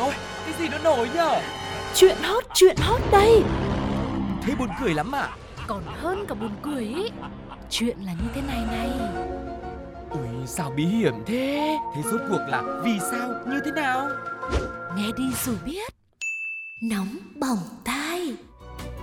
ôi, cái gì nó nổi nhở? Chuyện hot, chuyện hot đây Thế buồn cười lắm à? Còn hơn cả buồn cười ý Chuyện là như thế này này Ui, sao bí hiểm thế? Thế rốt cuộc là vì sao, như thế nào? Nghe đi rồi biết Nóng bỏng tai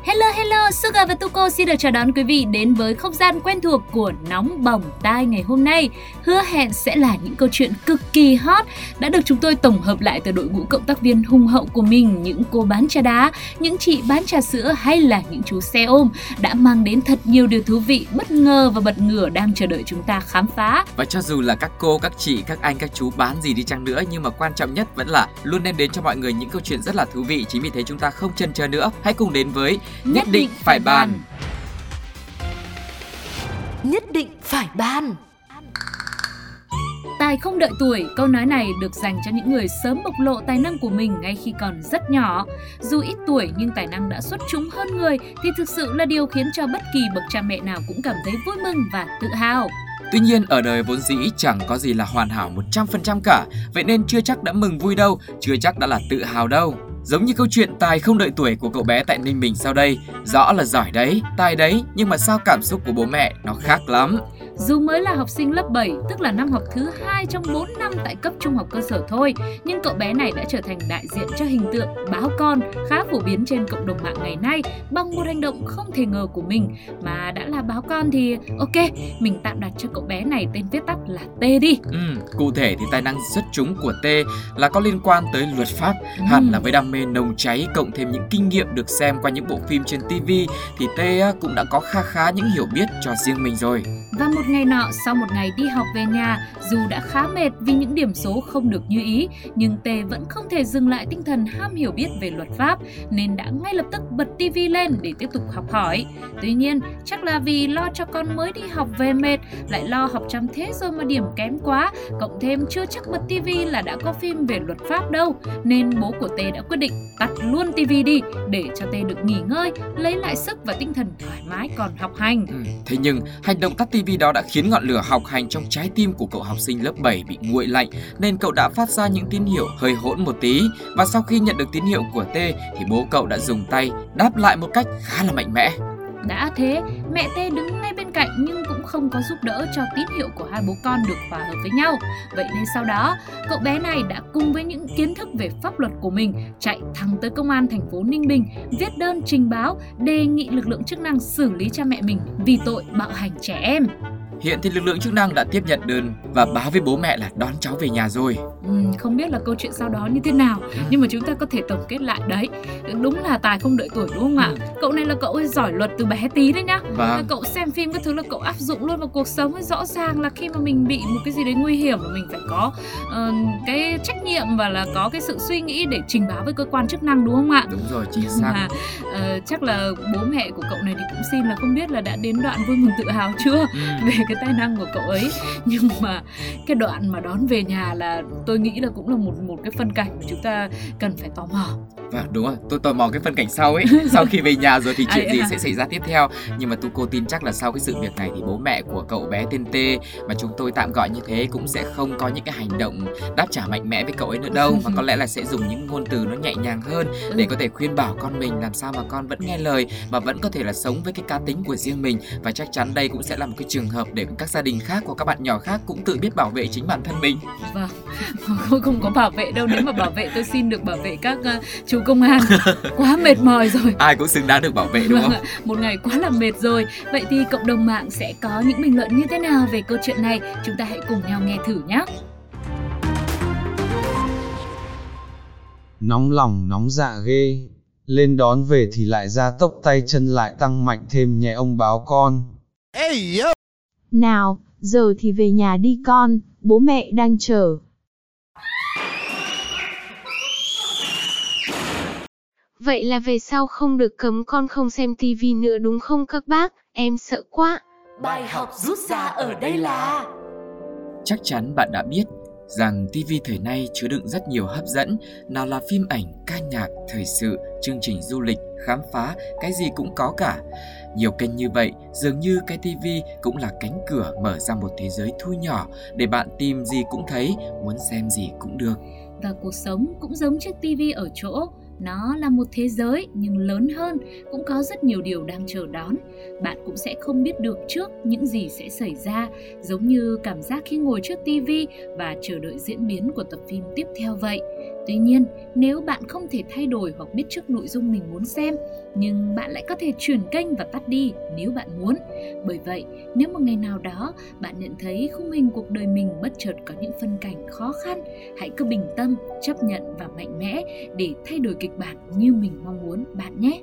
Hello hello, Suga và Tuko xin được chào đón quý vị đến với không gian quen thuộc của Nóng Bỏng Tai ngày hôm nay. Hứa hẹn sẽ là những câu chuyện cực kỳ hot đã được chúng tôi tổng hợp lại từ đội ngũ cộng tác viên hùng hậu của mình, những cô bán trà đá, những chị bán trà sữa hay là những chú xe ôm đã mang đến thật nhiều điều thú vị, bất ngờ và bật ngửa đang chờ đợi chúng ta khám phá. Và cho dù là các cô, các chị, các anh, các chú bán gì đi chăng nữa nhưng mà quan trọng nhất vẫn là luôn đem đến cho mọi người những câu chuyện rất là thú vị. Chính vì thế chúng ta không chần chờ nữa, hãy cùng đến với nhất định phải bàn. Nhất định phải ban Tài không đợi tuổi, câu nói này được dành cho những người sớm bộc lộ tài năng của mình ngay khi còn rất nhỏ. Dù ít tuổi nhưng tài năng đã xuất chúng hơn người thì thực sự là điều khiến cho bất kỳ bậc cha mẹ nào cũng cảm thấy vui mừng và tự hào. Tuy nhiên ở đời vốn dĩ chẳng có gì là hoàn hảo 100% cả, vậy nên chưa chắc đã mừng vui đâu, chưa chắc đã là tự hào đâu. Giống như câu chuyện tài không đợi tuổi của cậu bé tại Ninh Bình sau đây, rõ là giỏi đấy, tài đấy, nhưng mà sao cảm xúc của bố mẹ nó khác lắm. Dù mới là học sinh lớp 7, tức là năm học thứ hai trong 4 năm tại cấp trung học cơ sở thôi, nhưng cậu bé này đã trở thành đại diện cho hình tượng báo con khá phổ biến trên cộng đồng mạng ngày nay bằng một hành động không thể ngờ của mình. Mà đã là báo con thì ok, mình tạm đặt cho cậu bé này tên viết tắt là T đi. Ừ, cụ thể thì tài năng xuất chúng của T là có liên quan tới luật pháp, hẳn là với đam mê nồng cháy cộng thêm những kinh nghiệm được xem qua những bộ phim trên TV thì T cũng đã có kha khá những hiểu biết cho riêng mình rồi. Và một ngày nọ, sau một ngày đi học về nhà, dù đã khá mệt vì những điểm số không được như ý, nhưng Tê vẫn không thể dừng lại tinh thần ham hiểu biết về luật pháp, nên đã ngay lập tức bật tivi lên để tiếp tục học hỏi. Tuy nhiên, chắc là vì lo cho con mới đi học về mệt, lại lo học chăm thế rồi mà điểm kém quá, cộng thêm chưa chắc bật tivi là đã có phim về luật pháp đâu, nên bố của Tê đã quyết định tắt luôn tivi đi để cho Tê được nghỉ ngơi, lấy lại sức và tinh thần thoải mái còn học hành. Ừ, thế nhưng hành động tắt TV đó đã khiến ngọn lửa học hành trong trái tim của cậu học sinh lớp 7 bị nguội lạnh nên cậu đã phát ra những tín hiệu hơi hỗn một tí và sau khi nhận được tín hiệu của T thì bố cậu đã dùng tay đáp lại một cách khá là mạnh mẽ. Đã thế, mẹ Tê đứng ngay bên cạnh nhưng không có giúp đỡ cho tín hiệu của hai bố con được hòa hợp với nhau. Vậy nên sau đó, cậu bé này đã cùng với những kiến thức về pháp luật của mình chạy thẳng tới công an thành phố Ninh Bình, viết đơn trình báo đề nghị lực lượng chức năng xử lý cha mẹ mình vì tội bạo hành trẻ em. Hiện thì lực lượng chức năng đã tiếp nhận đơn và báo với bố mẹ là đón cháu về nhà rồi. Ừ, không biết là câu chuyện sau đó như thế nào nhưng mà chúng ta có thể tổng kết lại đấy đúng là tài không đợi tuổi đúng không ạ cậu này là cậu ấy giỏi luật từ bé tí đấy nhá Vâng. cậu xem phim các thứ là cậu áp dụng luôn vào cuộc sống rõ ràng là khi mà mình bị một cái gì đấy nguy hiểm mà mình phải có ờ, cái trách nhiệm và là có cái sự suy nghĩ để trình báo với cơ quan chức năng đúng không ạ Đúng rồi, chính xác. mà ờ, chắc là bố mẹ của cậu này thì cũng xin là không biết là đã đến đoạn vui mừng tự hào chưa Ừ. về cái tài năng của cậu ấy. Nhưng mà cái đoạn mà đón về nhà là tôi nghĩ là cũng là một một cái phân cảnh mà chúng ta cần phải tò mò. Vâng, đúng rồi, tôi tò mò cái phân cảnh sau ấy. Sau khi về nhà rồi thì chuyện À, gì à. sẽ xảy ra tiếp theo? Nhưng mà tôi cô tin chắc là sau cái sự việc này thì bố mẹ của cậu bé tên T Mà chúng tôi tạm gọi như thế cũng sẽ không có những cái hành động đáp trả mạnh mẽ với cậu ấy nữa đâu Mà có lẽ là sẽ dùng những ngôn từ nó nhẹ nhàng hơn Để có thể khuyên bảo con mình làm sao mà con vẫn nghe lời Mà vẫn có thể là sống với cái cá tính của riêng mình. Và chắc chắn đây cũng sẽ là một cái trường hợp để các gia đình khác hoặc các bạn nhỏ khác cũng tự biết bảo vệ chính bản thân mình. Vâng không, không có bảo vệ đâu. Nếu mà bảo vệ tôi xin được bảo vệ các ờ, chú công an. Quá mệt mỏi rồi. Ai cũng xứng đáng được bảo vệ đúng Vâng không? ạ, một ngày quá là mệt rồi. Vậy thì cộng đồng mạng sẽ có những bình luận như thế nào về câu chuyện này? Chúng ta hãy cùng nhau nghe thử nhé. Nóng lòng nóng dạ ghê, lên đón về thì lại ra tốc tay chân lại tăng mạnh thêm nhẹ ông báo con. Nào, giờ thì về nhà đi con, bố mẹ đang chờ. Vậy là về sau không được cấm con không xem tivi nữa đúng không các bác, em sợ quá. Bài học rút ra ở đây là Chắc chắn bạn đã biết rằng TV thời nay chứa đựng rất nhiều hấp dẫn, nào là phim ảnh, ca nhạc, thời sự, chương trình du lịch, khám phá, cái gì cũng có cả. Nhiều kênh như vậy, dường như cái TV cũng là cánh cửa mở ra một thế giới thu nhỏ để bạn tìm gì cũng thấy, muốn xem gì cũng được. Và cuộc sống cũng giống chiếc tivi ở chỗ, nó là một thế giới nhưng lớn hơn, cũng có rất nhiều điều đang chờ đón. Bạn cũng sẽ không biết được trước những gì sẽ xảy ra, giống như cảm giác khi ngồi trước tivi và chờ đợi diễn biến của tập phim tiếp theo vậy. Tuy nhiên, nếu bạn không thể thay đổi hoặc biết trước nội dung mình muốn xem, nhưng bạn lại có thể chuyển kênh và tắt đi nếu bạn muốn. Bởi vậy, nếu một ngày nào đó bạn nhận thấy khung hình cuộc đời mình bất chợt có những phân cảnh khó khăn, hãy cứ bình tâm, chấp nhận và mạnh mẽ để thay đổi kịch bản như mình mong muốn bạn nhé.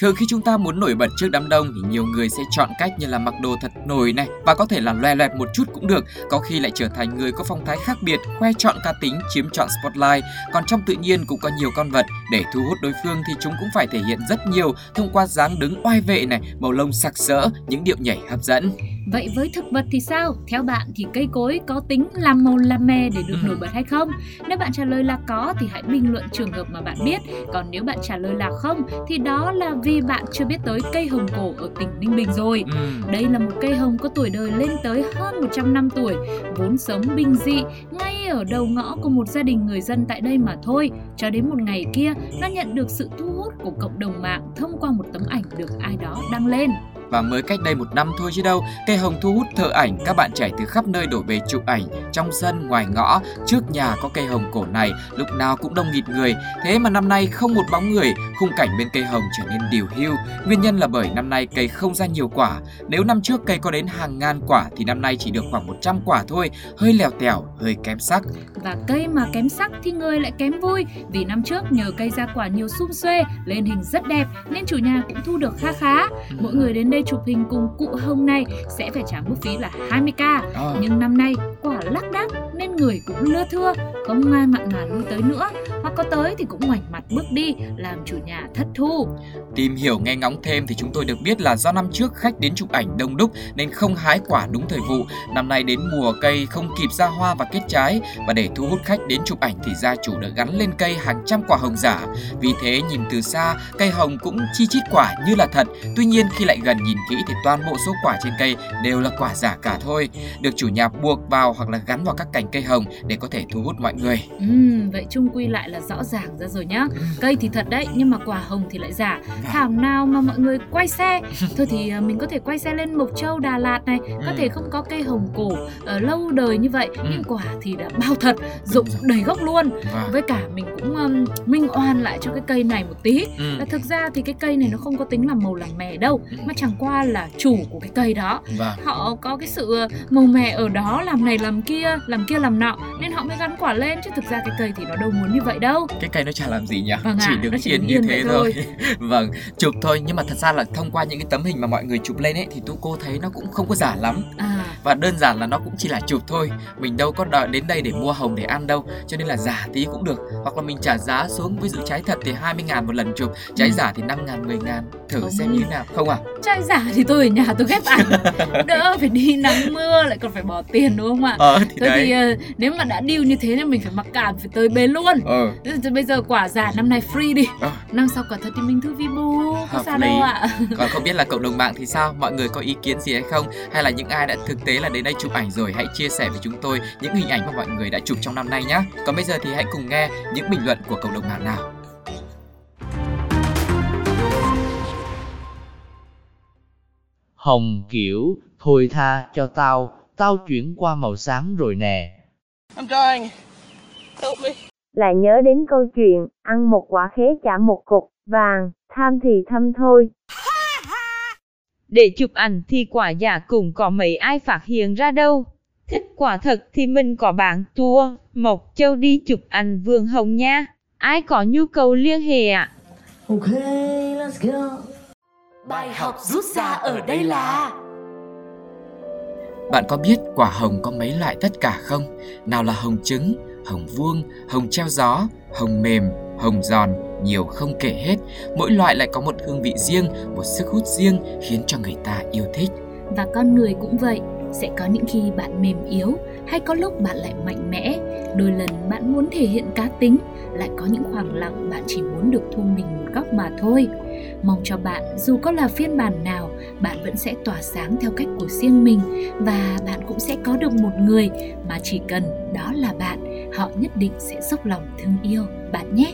Thường khi chúng ta muốn nổi bật trước đám đông thì nhiều người sẽ chọn cách như là mặc đồ thật nổi này và có thể là loè loẹt một chút cũng được, có khi lại trở thành người có phong thái khác biệt, khoe chọn cá tính, chiếm chọn spotlight. Còn trong tự nhiên cũng có nhiều con vật, để thu hút đối phương thì chúng cũng phải thể hiện rất nhiều thông qua dáng đứng oai vệ này, màu lông sặc sỡ, những điệu nhảy hấp dẫn. Vậy với thực vật thì sao? Theo bạn thì cây cối có tính làm màu làm mè để được Ừ. nổi bật hay không? Nếu bạn trả lời là có thì hãy bình luận trường hợp mà bạn biết. Còn nếu bạn trả lời là không thì đó là vì bạn chưa biết tới cây hồng cổ ở tỉnh Ninh Bình rồi. Ừm. Đây là một cây hồng có tuổi đời lên tới hơn 100 năm tuổi, vốn sống bình dị ngay ở đầu ngõ của một gia đình người dân tại đây mà thôi. Cho đến một ngày kia, nó nhận được sự thu hút của cộng đồng mạng thông qua một tấm ảnh được ai đó đăng lên. Và mới cách đây một năm thôi chứ đâu, cây hồng thu hút thợ ảnh, các bạn trẻ từ khắp nơi đổ về chụp ảnh trong sân, ngoài ngõ, trước nhà có cây hồng cổ này, lúc nào cũng đông nghịt người. Thế mà năm nay không một bóng người, khung cảnh bên cây hồng trở nên điều hưu. Nguyên nhân là bởi năm nay cây không ra nhiều quả. Nếu năm trước cây có đến hàng ngàn quả thì năm nay chỉ được khoảng 100 quả thôi, hơi lèo tèo, hơi kém sắc. Và cây mà kém sắc thì người lại kém vui Vì năm trước nhờ cây ra quả nhiều sum xuê Lên hình rất đẹp nên chủ nhà cũng thu được kha khá Mỗi người đến đây chụp hình cùng cụ hồng này Sẽ phải trả mức phí là 20k Ờ. Nhưng năm nay quả lác đác nên người cũng lưa thưa Không ai mặn mà lui tới nữa Hoặc có tới thì cũng ngoảnh mặt bước đi Làm chủ nhà thất thu Tìm hiểu nghe ngóng thêm thì chúng tôi được biết là do năm trước khách đến chụp ảnh đông đúc nên không hái quả đúng thời vụ. Năm nay đến mùa cây không kịp ra hoa và kết trái và để thu hút khách đến chụp ảnh thì gia chủ đã gắn lên cây hàng trăm quả hồng giả. Vì thế nhìn từ xa, cây hồng cũng chi chít quả như là thật. Tuy nhiên khi lại gần nhìn kỹ thì toàn bộ số quả trên cây đều là quả giả cả thôi. Được chủ nhà buộc vào hoặc là gắn vào các cành cây hồng để có thể thu hút mọi người. Ừm, vậy chung quy lại là rõ ràng ra rồi nhá Cây thì thật đấy nhưng mà quả hồng thì lại giả Thảo nào mà mọi người quay xe Thôi thì à, mình có thể quay xe lên Mộc Châu, Đà Lạt này Có Ừ. thể không có cây hồng cổ ờ, lâu đời như vậy Ừ. Nhưng quả thì đã bao thật, rụng đầy gốc luôn Và Với cả mình cũng um, minh oan lại cho cái cây này một tí ừ. là thực ra thì cái cây này nó không có tính làm màu làm mè đâu Ừ. Mà chẳng qua là chủ của cái cây đó. Và Họ có cái sự ờ, màu mè ở đó làm này làm kia, làm kia làm nọ Nên họ mới gắn quả lên chứ thực ra cái cây thì nó đâu muốn như vậy đâu. Cái cây nó chả làm gì nhỉ? Vâng chỉ nó chỉ yên đứng như yên thế thôi. thôi. vâng chụp thôi nhưng mà thật ra là thông qua những cái tấm hình mà mọi người chụp lên ấy thì tu cô thấy nó cũng không có giả lắm. À. Và đơn giản là nó cũng chỉ là chụp thôi. Mình đâu có đợi đến đây để mua hồng để ăn đâu cho nên là giả tí cũng được. Hoặc là mình trả giá xuống ví dụ trái thật thì 20 ngàn một lần chụp trái Ừ. giả thì 5 ngàn 10 ngàn. Thử Không. xem như thế nào. Không à? Trai giả thì tôi ở nhà tôi ghép ảnh. Đỡ phải đi nắng mưa lại còn phải bỏ tiền đúng không ạ? Ờ thì Thôi đấy. thì ờ, nếu mà đã deal như thế thì mình phải mặc cảm phải tới bến luôn. Ờ. Thế thì Bây giờ quả giả năm nay free đi. Ờ. Năm sau quả thật thì mình thư vi bù Có sao đâu ạ. Còn không biết là cộng đồng mạng thì sao? Mọi người có ý kiến gì hay không? Hay là những ai đã thực tế là đến đây chụp ảnh rồi hãy chia sẻ với chúng tôi những hình ảnh mà mọi người đã chụp trong năm nay nhé còn bây giờ thì hãy cùng nghe những bình luận của cộng đồng mạng nào Hồng kiểu, thôi tha cho tao, tao chuyển qua màu xám rồi nè. I'm dying. Help me. lại nhớ đến câu chuyện ăn một quả khế trả một cục vàng, tham thì thâm thôi. Để chụp ảnh thì quả giả cũng có mấy ai phát hiện ra đâu. Thích quả thật thì mình có bạn tour, Mộc Châu đi chụp ảnh vườn hồng nha. Ai có nhu cầu liên hệ ạ? Okay, let's go. Bài học rút ra ở đây là Bạn có biết quả hồng có mấy loại tất cả không? Nào là hồng trứng, hồng vuông, hồng treo gió, hồng mềm, hồng giòn, nhiều không kể hết. Mỗi loại lại có một hương vị riêng, một sức hút riêng khiến cho người ta yêu thích. Và con người cũng vậy Sẽ có những khi bạn mềm yếu Hay có lúc bạn lại mạnh mẽ Đôi lần bạn muốn thể hiện cá tính Lại có những khoảng lặng bạn chỉ muốn được thu mình một góc mà thôi Mong cho bạn dù có là phiên bản nào, bạn vẫn sẽ tỏa sáng theo cách của riêng mình và bạn cũng sẽ có được một người mà chỉ cần đó là bạn, họ nhất định sẽ dốc lòng thương yêu bạn nhé.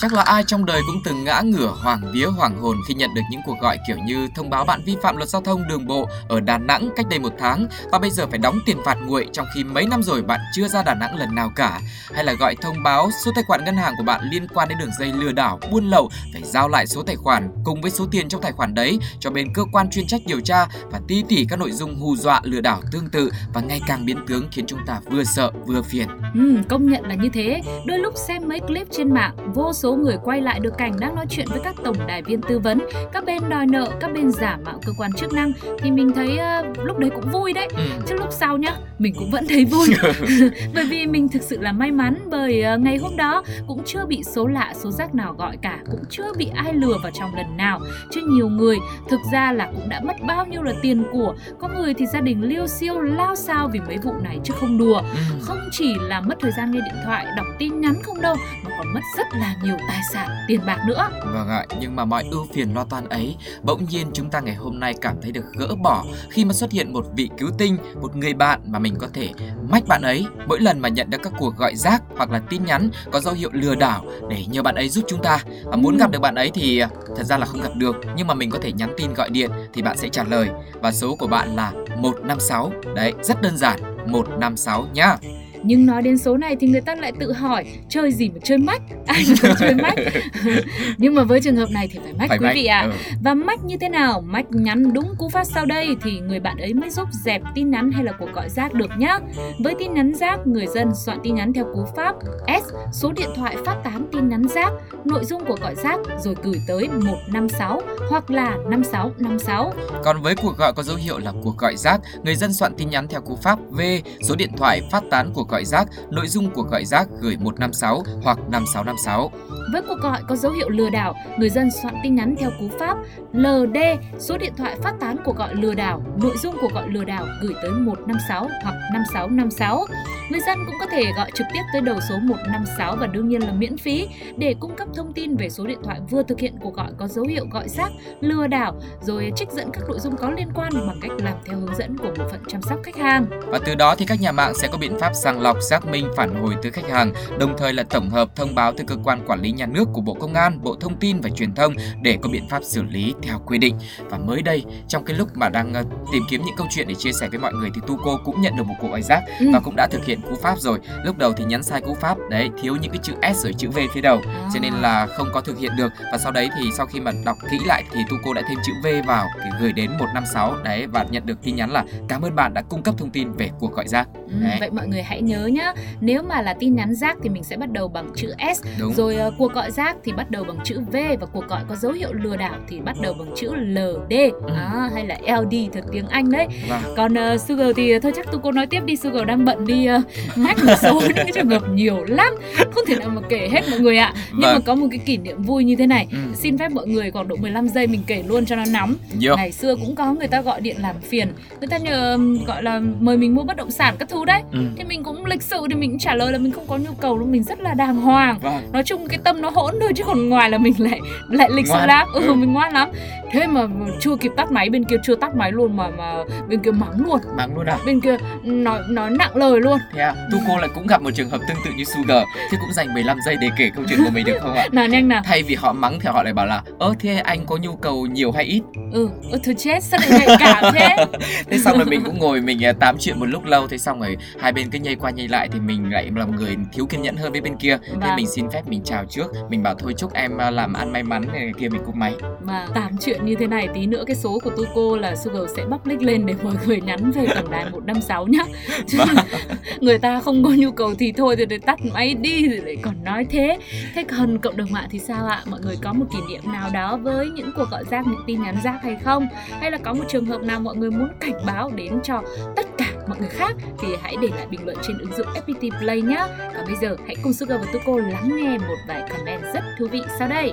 Chắc là ai trong đời cũng từng ngã ngửa hoàng vía hoàng hồn khi nhận được những cuộc gọi kiểu như thông báo bạn vi phạm luật giao thông đường bộ ở Đà Nẵng cách đây một tháng và bây giờ phải đóng tiền phạt nguội trong khi mấy năm rồi bạn chưa ra Đà Nẵng lần nào cả. Hay là gọi thông báo số tài khoản ngân hàng của bạn liên quan đến đường dây lừa đảo, buôn lậu phải giao lại số tài khoản cùng với số tiền trong tài khoản đấy cho bên cơ quan chuyên trách điều tra và ti tỉ các nội dung hù dọa lừa đảo tương tự và ngày càng biến tướng khiến chúng ta vừa sợ vừa phiền. Ừ, công nhận là như thế. Đôi lúc xem mấy clip trên mạng, vô số người quay lại được cảnh đang nói chuyện với các tổng đài viên tư vấn, các bên đòi nợ, các bên giả mạo cơ quan chức năng thì mình thấy uh, lúc đấy cũng vui đấy. Ừ. Chứ lúc sau nhá, mình cũng vẫn thấy vui. bởi vì mình thực sự là may mắn bởi uh, ngày hôm đó cũng chưa bị số lạ số rác nào gọi cả, cũng chưa bị ai lừa vào trong lần nào. Chứ nhiều người thực ra là cũng đã mất bao nhiêu là tiền của, có người thì gia đình liêu siêu lao sao vì mấy vụ này chứ không đùa. Ừ. Không chỉ là mất thời gian nghe điện thoại, đọc tin nhắn không đâu mà còn mất rất là nhiều tài sản, tiền bạc nữa. Vâng ạ, nhưng mà mọi ưu phiền lo toan ấy, bỗng nhiên chúng ta ngày hôm nay cảm thấy được gỡ bỏ khi mà xuất hiện một vị cứu tinh, một người bạn mà mình có thể mách bạn ấy mỗi lần mà nhận được các cuộc gọi rác hoặc là tin nhắn có dấu hiệu lừa đảo để nhờ bạn ấy giúp chúng ta. Và muốn gặp được bạn ấy thì à, thật ra là không gặp được, nhưng mà mình có thể nhắn tin gọi điện thì bạn sẽ trả lời và số của bạn là 156. Đấy, rất đơn giản, 156 nhá. Nhưng nói đến số này thì người ta lại tự hỏi chơi gì mà chơi mách? Ai mà chơi mách? Nhưng mà với trường hợp này thì phải mách Phải quý mách, vị ạ. ừ. Và mách như thế nào? Mách nhắn đúng cú pháp sau đây thì người bạn ấy mới giúp dẹp tin nhắn hay là cuộc gọi rác được nhá. Với tin nhắn rác, người dân soạn tin nhắn theo cú pháp S Số điện thoại phát tán tin nhắn rác Nội dung của gọi rác rồi gửi tới 156 hoặc là 5656 Còn với cuộc gọi có dấu hiệu là cuộc gọi rác, người dân soạn tin nhắn theo cú pháp V, số điện thoại phát tán cuộc gọi rác, nội dung cuộc gọi rác gửi 156 hoặc 5656. Với cuộc gọi có dấu hiệu lừa đảo, người dân soạn tin nhắn theo cú pháp LD, số điện thoại phát tán cuộc gọi lừa đảo, nội dung cuộc gọi lừa đảo gửi tới 156 hoặc 5656. Người dân cũng có thể gọi trực tiếp tới đầu số 156 và đương nhiên là miễn phí để cung cấp thông tin về số điện thoại vừa thực hiện cuộc gọi có dấu hiệu gọi rác, lừa đảo, rồi trích dẫn các nội dung có liên quan bằng cách làm theo hướng dẫn của bộ phận chăm sóc khách hàng. Và từ đó thì các nhà mạng sẽ có biện pháp sàng lọc, xác minh, phản hồi từ khách hàng, đồng thời là tổng hợp thông báo từ cơ quan quản lý nhà nước của Bộ Công an, Bộ Thông tin và Truyền thông để có biện pháp xử lý theo quy định. Và mới đây, trong cái lúc mà đang ờ, tìm kiếm những câu chuyện để chia sẻ với mọi người thì Tuco cũng nhận được một cuộc gọi rác Ừ. và cũng đã thực hiện cú pháp rồi. Lúc đầu thì nhắn sai cú pháp, đấy, thiếu những cái chữ S rồi chữ V phía đầu, cho nên là không có thực hiện được. Và sau đấy thì sau khi mà đọc kỹ lại thì Tuco đã thêm chữ V vào thì gửi đến 156 đấy và nhận được tin nhắn là cảm ơn bạn đã cung cấp thông tin về cuộc gọi rác. Ừ, Đấy. vậy mọi người hãy nhớ nhá, nếu mà là tin nhắn rác thì mình sẽ bắt đầu bằng chữ S, Đúng. rồi ờ, cuộc gọi rác thì bắt đầu bằng chữ V và cuộc gọi có dấu hiệu lừa đảo thì bắt đầu bằng chữ LD Ừ. à, hay là LD thật tiếng Anh đấy. Vâng. Còn uh, Sugar thì thôi chắc tôi cô nói tiếp đi, Sugar đang bận đi uh, mách một số những cái trường hợp nhiều lắm, không thể nào mà kể hết mọi người ạ. Nhưng Vâng. mà có một cái kỷ niệm vui như thế này, Ừ. xin phép mọi người khoảng độ 15 giây mình kể luôn cho nó nóng. Vô. Ngày xưa cũng có người ta gọi điện làm phiền, người ta nhờ gọi là mời mình mua bất động sản các thứ đấy. Ừ. Thì mình cũng lịch sự thì mình cũng trả lời là mình không có nhu cầu đâu, mình rất là đàng hoàng. Vâng. Nói chung cái tâm nó hỗn thôi chứ còn ngoài là mình lại lại lịch sự Ngoan. lắm. Ừ, Ừ. mình ngoan lắm. Thế mà chưa kịp tắt máy bên kia chưa tắt máy luôn mà mà bên kia mắng luôn. Mắng luôn à? Bên kia nói nói nặng lời luôn. Thế à? Tuco lại cũng gặp một trường hợp tương tự như Sugar Thế cũng dành 15 giây để kể câu chuyện của mình được không ạ? Nào nhanh nào. Thay vì họ mắng thì họ lại bảo là Ơ thế anh có nhu cầu nhiều hay ít? Ừ, ừ thôi chết sao lại nhạy cảm thế? Thế xong rồi mình cũng ngồi mình à, tám chuyện một lúc lâu Thế xong rồi hai bên cứ nhây qua nhây lại Thì mình lại là một người thiếu kiên nhẫn hơn với bên kia Thế Vâng. mình xin phép mình chào trước Mình bảo thôi chúc em à, làm ăn may mắn này, này kia mình cúp máy Mà tám chuyện như thế này tí nữa cái số của Tuco là Sugar sẽ public lên để mọi người nhắn về tổng đài 156 nhá. Chứ Vâng. người ta không có nhu cầu thì thôi thì để tắt máy đi rồi lại còn nói thế. Thế còn cộng đồng mạng thì sao ạ? Mọi người có một kỷ niệm nào đó với những cuộc gọi rác, những tin nhắn rác hay không? Hay là có một trường hợp nào mọi người muốn cảnh báo đến cho tất cả mọi người khác thì hãy để lại bình luận trên ứng dụng FPT Play nhé. Còn bây giờ hãy cùng Sugar và Tuco lắng nghe một vài comment rất thú vị sau đây.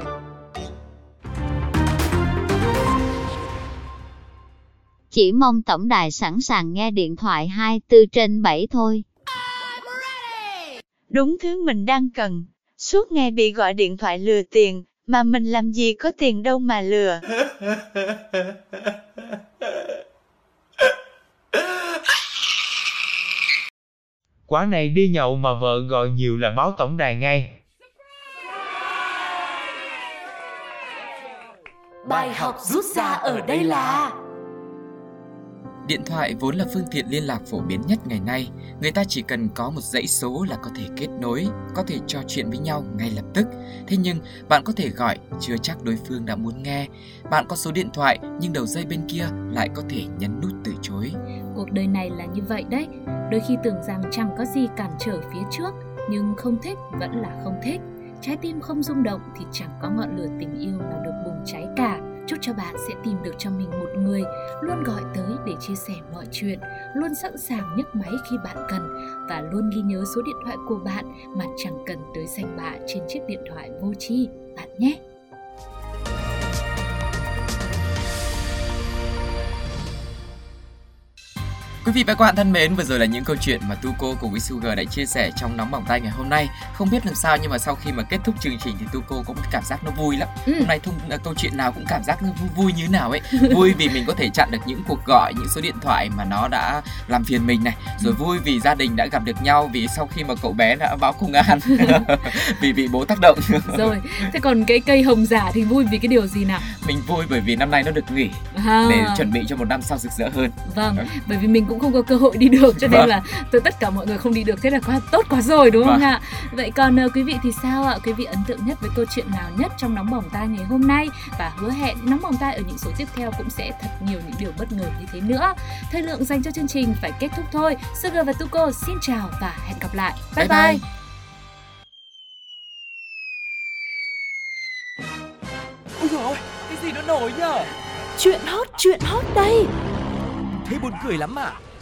Chỉ mong tổng đài sẵn sàng nghe điện thoại 24 trên 7 thôi. đúng thứ mình đang cần. Suốt ngày bị gọi điện thoại lừa tiền, mà mình làm gì có tiền đâu mà lừa. Quán này đi nhậu mà vợ gọi nhiều là báo tổng đài ngay. Bài học rút ra ở đây là Điện thoại vốn là phương tiện liên lạc phổ biến nhất ngày nay. Người ta chỉ cần có một dãy số là có thể kết nối, có thể trò chuyện với nhau ngay lập tức. Thế nhưng, bạn có thể gọi, chưa chắc đối phương đã muốn nghe. Bạn có số điện thoại, nhưng đầu dây bên kia lại có thể nhấn nút từ chối. Cuộc đời này là như vậy đấy. Đôi khi tưởng rằng chẳng có gì cản trở phía trước, nhưng không thích vẫn là không thích. Trái tim không rung động thì chẳng có ngọn lửa tình yêu nào được bùng cháy cả. Chúc cho bạn sẽ tìm được cho mình một người luôn gọi tới để chia sẻ mọi chuyện, luôn sẵn sàng nhấc máy khi bạn cần và luôn ghi nhớ số điện thoại của bạn mà chẳng cần tới danh bạ trên chiếc điện thoại vô tri bạn nhé. Quý vị và các bạn thân mến, vừa rồi là những câu chuyện mà Tuco cùng với Sugar đã chia sẻ trong nóng bỏng tay ngày hôm nay. Không biết làm sao nhưng mà sau khi mà kết thúc chương trình thì Tuco có một cảm giác nó vui lắm. Ừ. Hôm nay thông uh, câu chuyện nào cũng cảm giác nó vui, vui như nào ấy. vui vì mình có thể chặn được những cuộc gọi, những số điện thoại mà nó đã làm phiền mình này. Rồi vui vì gia đình đã gặp được nhau vì sau khi mà cậu bé đã báo công an vì bị bố tác động. Rồi, thế còn cái cây hồng giả thì vui vì cái điều gì nào? mình vui bởi vì năm nay nó được nghỉ À. để chuẩn bị cho một năm sau rực rỡ hơn. Vâng, bởi vì mình cũng không có cơ hội đi được cho nên Vâng. là từ tất cả mọi người không đi được thế là quá tốt quá rồi đúng không Vâng. ạ? Vậy còn ờ, quý vị thì sao ạ? Quý vị ấn tượng nhất với câu chuyện nào nhất trong nóng bỏng tai ngày hôm nay và hứa hẹn nóng bỏng tai ở những số tiếp theo cũng sẽ thật nhiều những điều bất ngờ như thế nữa. Thời lượng dành cho chương trình phải kết thúc thôi. Sugar và Tuko xin chào và hẹn gặp lại. Bye bye. Bye bye. Dồi ôi, cái gì nó nổi nhở Chuyện hot, chuyện hot đây Thế buồn cười lắm à